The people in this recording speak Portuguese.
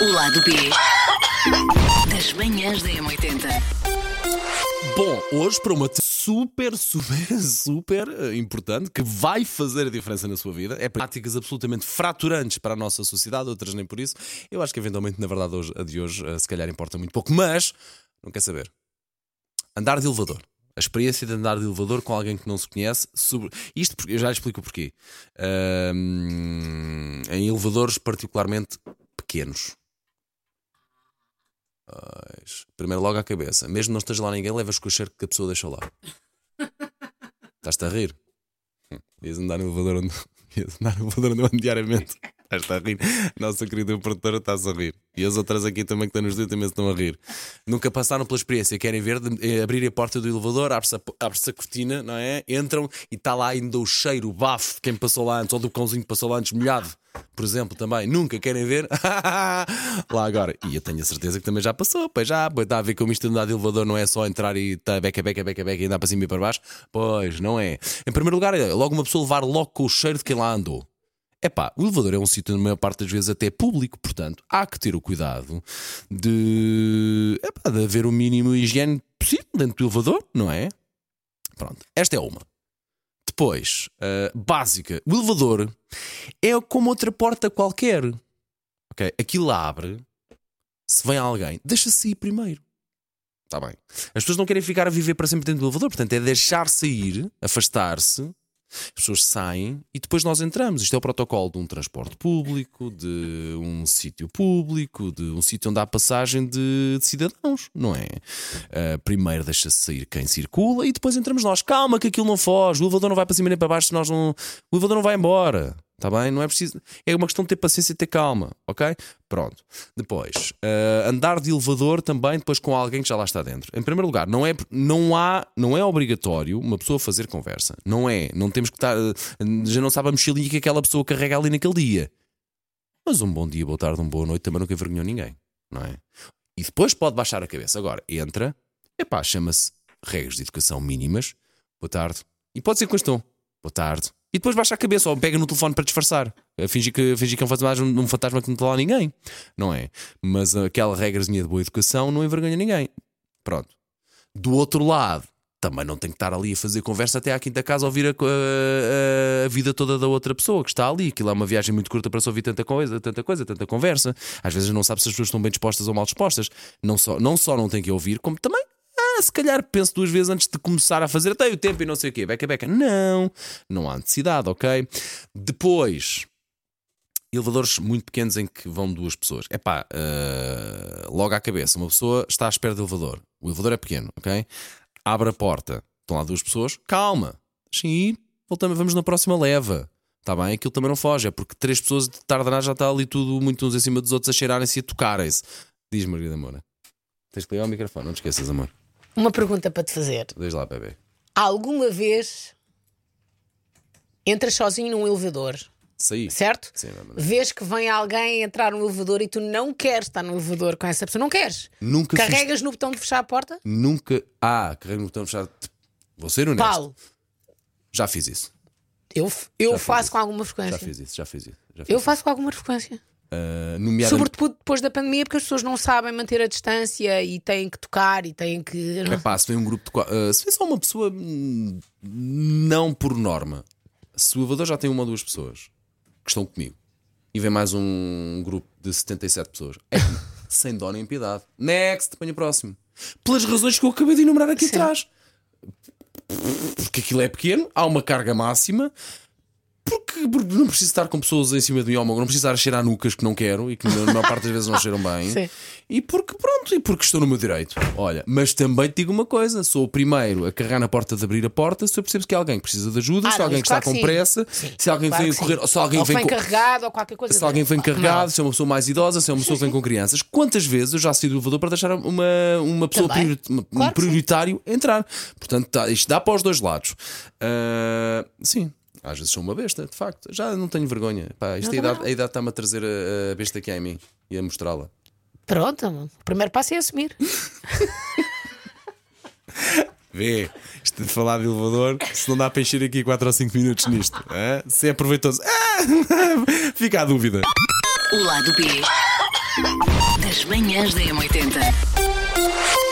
O lado B das manhãs da M80. Bom, hoje para uma super, super, super eh, importante que vai fazer a diferença na sua vida. É práticas absolutamente fraturantes para a nossa sociedade, outras nem por isso. Eu acho que eventualmente, na verdade, hoje, a de hoje, eh, se calhar importa muito pouco, mas não quer saber. Andar de elevador. A experiência de andar de elevador com alguém que não se conhece. Sobre... Isto porque- eu já explico o porquê. Ahm, em elevadores particularmente pequenos. Pois. Primeiro logo à cabeça. Mesmo não esteja lá ninguém, levas com o cheiro que a pessoa deixou lá. Estás-te a rir? Hum, Ias andar no elevador onde, ias andar no elevador onde eu ando diariamente. Estás-te a rir. Nossa querida produtora está-se a rir. E as outras aqui também que estão nos dedos também estão a rir. Nunca passaram pela experiência, querem ver, de, eh, abrir a porta do elevador, abre-se a, a cortina, não é? Entram e está lá ainda o cheiro, o bafo de quem passou lá antes, ou do cãozinho que passou lá antes molhado. Por exemplo, também, nunca querem ver? lá agora. E eu tenho a certeza que também já passou, pois já, pois está a ver como isto de andar de elevador não é só entrar e tá beca, beca, beca, beca e andar para cima e para baixo. Pois, não é. Em primeiro lugar, é logo uma pessoa levar logo com o cheiro de quem lá andou. Epá, o elevador é um sítio, na maior parte das vezes, até público, portanto, há que ter o cuidado de, epá, de haver o mínimo higiene possível dentro do elevador, não é? Pronto, esta é uma. Depois, ah, básica, o elevador é como outra porta qualquer. Ok? Aquilo abre, se vem alguém, deixa-se ir primeiro. Está bem. As pessoas não querem ficar a viver para sempre dentro do elevador, portanto, é deixar sair, afastar-se. As pessoas saem e depois nós entramos. Isto é o protocolo de um transporte público, de um sítio público, de um sítio onde há passagem de, de cidadãos, não é? Ah, primeiro deixa-se sair quem circula e depois entramos nós. Calma que aquilo não foge, o elevador não vai para cima nem para baixo, se nós não. O elevador não vai embora. Está bem? Não é preciso. É uma questão de ter paciência e ter calma, ok? Pronto. Depois, ah, andar de elevador também depois com alguém que já lá está dentro. Em primeiro lugar, não é, não há, não é obrigatório uma pessoa fazer conversa. Não é. Não temos que estar. ah, Já não sabe a mochilinha que aquela pessoa carrega ali naquele dia. Mas um bom dia, boa tarde, uma boa noite também nunca envergonhou ninguém, não é? E depois pode baixar a cabeça. Agora, entra, epá, chama-se regras de educação mínimas. Boa tarde. E pode ser com. Boa tarde. E depois baixa a cabeça ou pega no telefone para disfarçar. Fingir que, fingir que é um fantasma, um fantasma que não está lá ninguém. Não é? Mas aquela regrazinha de boa educação não envergonha ninguém. Pronto. Do outro lado, também não tem que estar ali a fazer conversa até à quinta casa ouvir a, a- a vida toda da outra pessoa que está ali. Aquilo é uma viagem muito curta para se ouvir tanta coisa, tanta coisa, tanta conversa. Às vezes não sabe se as pessoas estão bem dispostas ou mal dispostas. Não só não, só não tem que ouvir, como também. Ah, se calhar penso duas vezes antes de começar a fazer até o tempo e não sei o quê. Beca, beca. Não, não há necessidade, ok? Depois, elevadores muito pequenos em que vão duas pessoas. É pá, logo à cabeça, uma pessoa está à espera do elevador. O elevador é pequeno, ok? Abre a porta, estão lá duas pessoas, calma, ir, voltamos, vamos na próxima leva. Está bem? Aquilo também não foge, é porque três pessoas de tarde já está ali tudo muito uns em cima dos outros a cheirarem-se e a tocarem-se. Diz Margarida Moura. Tens que ligar o microfone, não te esqueças, amor. Uma pergunta para te fazer. Diz lá, bebê. Alguma vez entras sozinho num elevador, Saí. certo? Sim, mamãe. Vês que vem alguém entrar no elevador e tu não queres estar no elevador com essa pessoa, não queres? Nunca fiz- Carregas no botão de fechar a porta? Nunca. Ah, carrego no botão fechado. Vou ser honesto. Paulo, Já fiz isso. eu, eu Já fiz faço com alguma Já frequência. fiz isso, já fiz isso. Já fiz Eu isso. faço com alguma frequência. Ah, nomeadamente- Sobretudo depois da pandemia, porque as pessoas não sabem manter a distância e têm que tocar e têm que. É pá, se vem um grupo de. ah, se vem só uma pessoa, hum, não por norma. Se o elevador já tem uma ou duas pessoas que estão comigo e vem mais um grupo de 77 pessoas, é sem dó nem piedade. Next, põe o próximo. Pelas razões que eu acabei de enumerar aqui Sim. atrás. Porque aquilo é pequeno, há uma carga máxima. Porque, não preciso estar com pessoas em cima de mim, não preciso estar a cheirar nucas que não quero e que na maior parte das vezes não cheiram bem. Sim. E porque, pronto, e porque estou no meu direito. Olha, mas também te digo uma coisa: sou o primeiro a carregar na porta de abrir a porta se eu percebo que há alguém que precisa de ajuda, Ah, se não, alguém está claro que com sim. pressa, Sim, se alguém claro vem a correr, ou se alguém Ou vem vem com. carregado ou qualquer coisa. Se alguém vem carregado, se é uma pessoa mais idosa, se é uma pessoa que vem com crianças, quantas vezes eu já saí do elevador para deixar uma, uma pessoa priori- um Claro sim. prioritário entrar? Portanto, tá, isto dá para os dois lados. Ah, sim. Às vezes sou uma besta, de facto. Já não tenho vergonha. Pá, isto Eu a idade, a idade está-me a trazer a, a besta que há em mim e a mostrá-la. Pronto, o primeiro passo é assumir. Vê, isto de falar de elevador, se não dá para encher aqui 4 ou 5 minutos nisto, hã? se é proveitoso, Ah! fica a dúvida. O lado B Das manhãs da M80.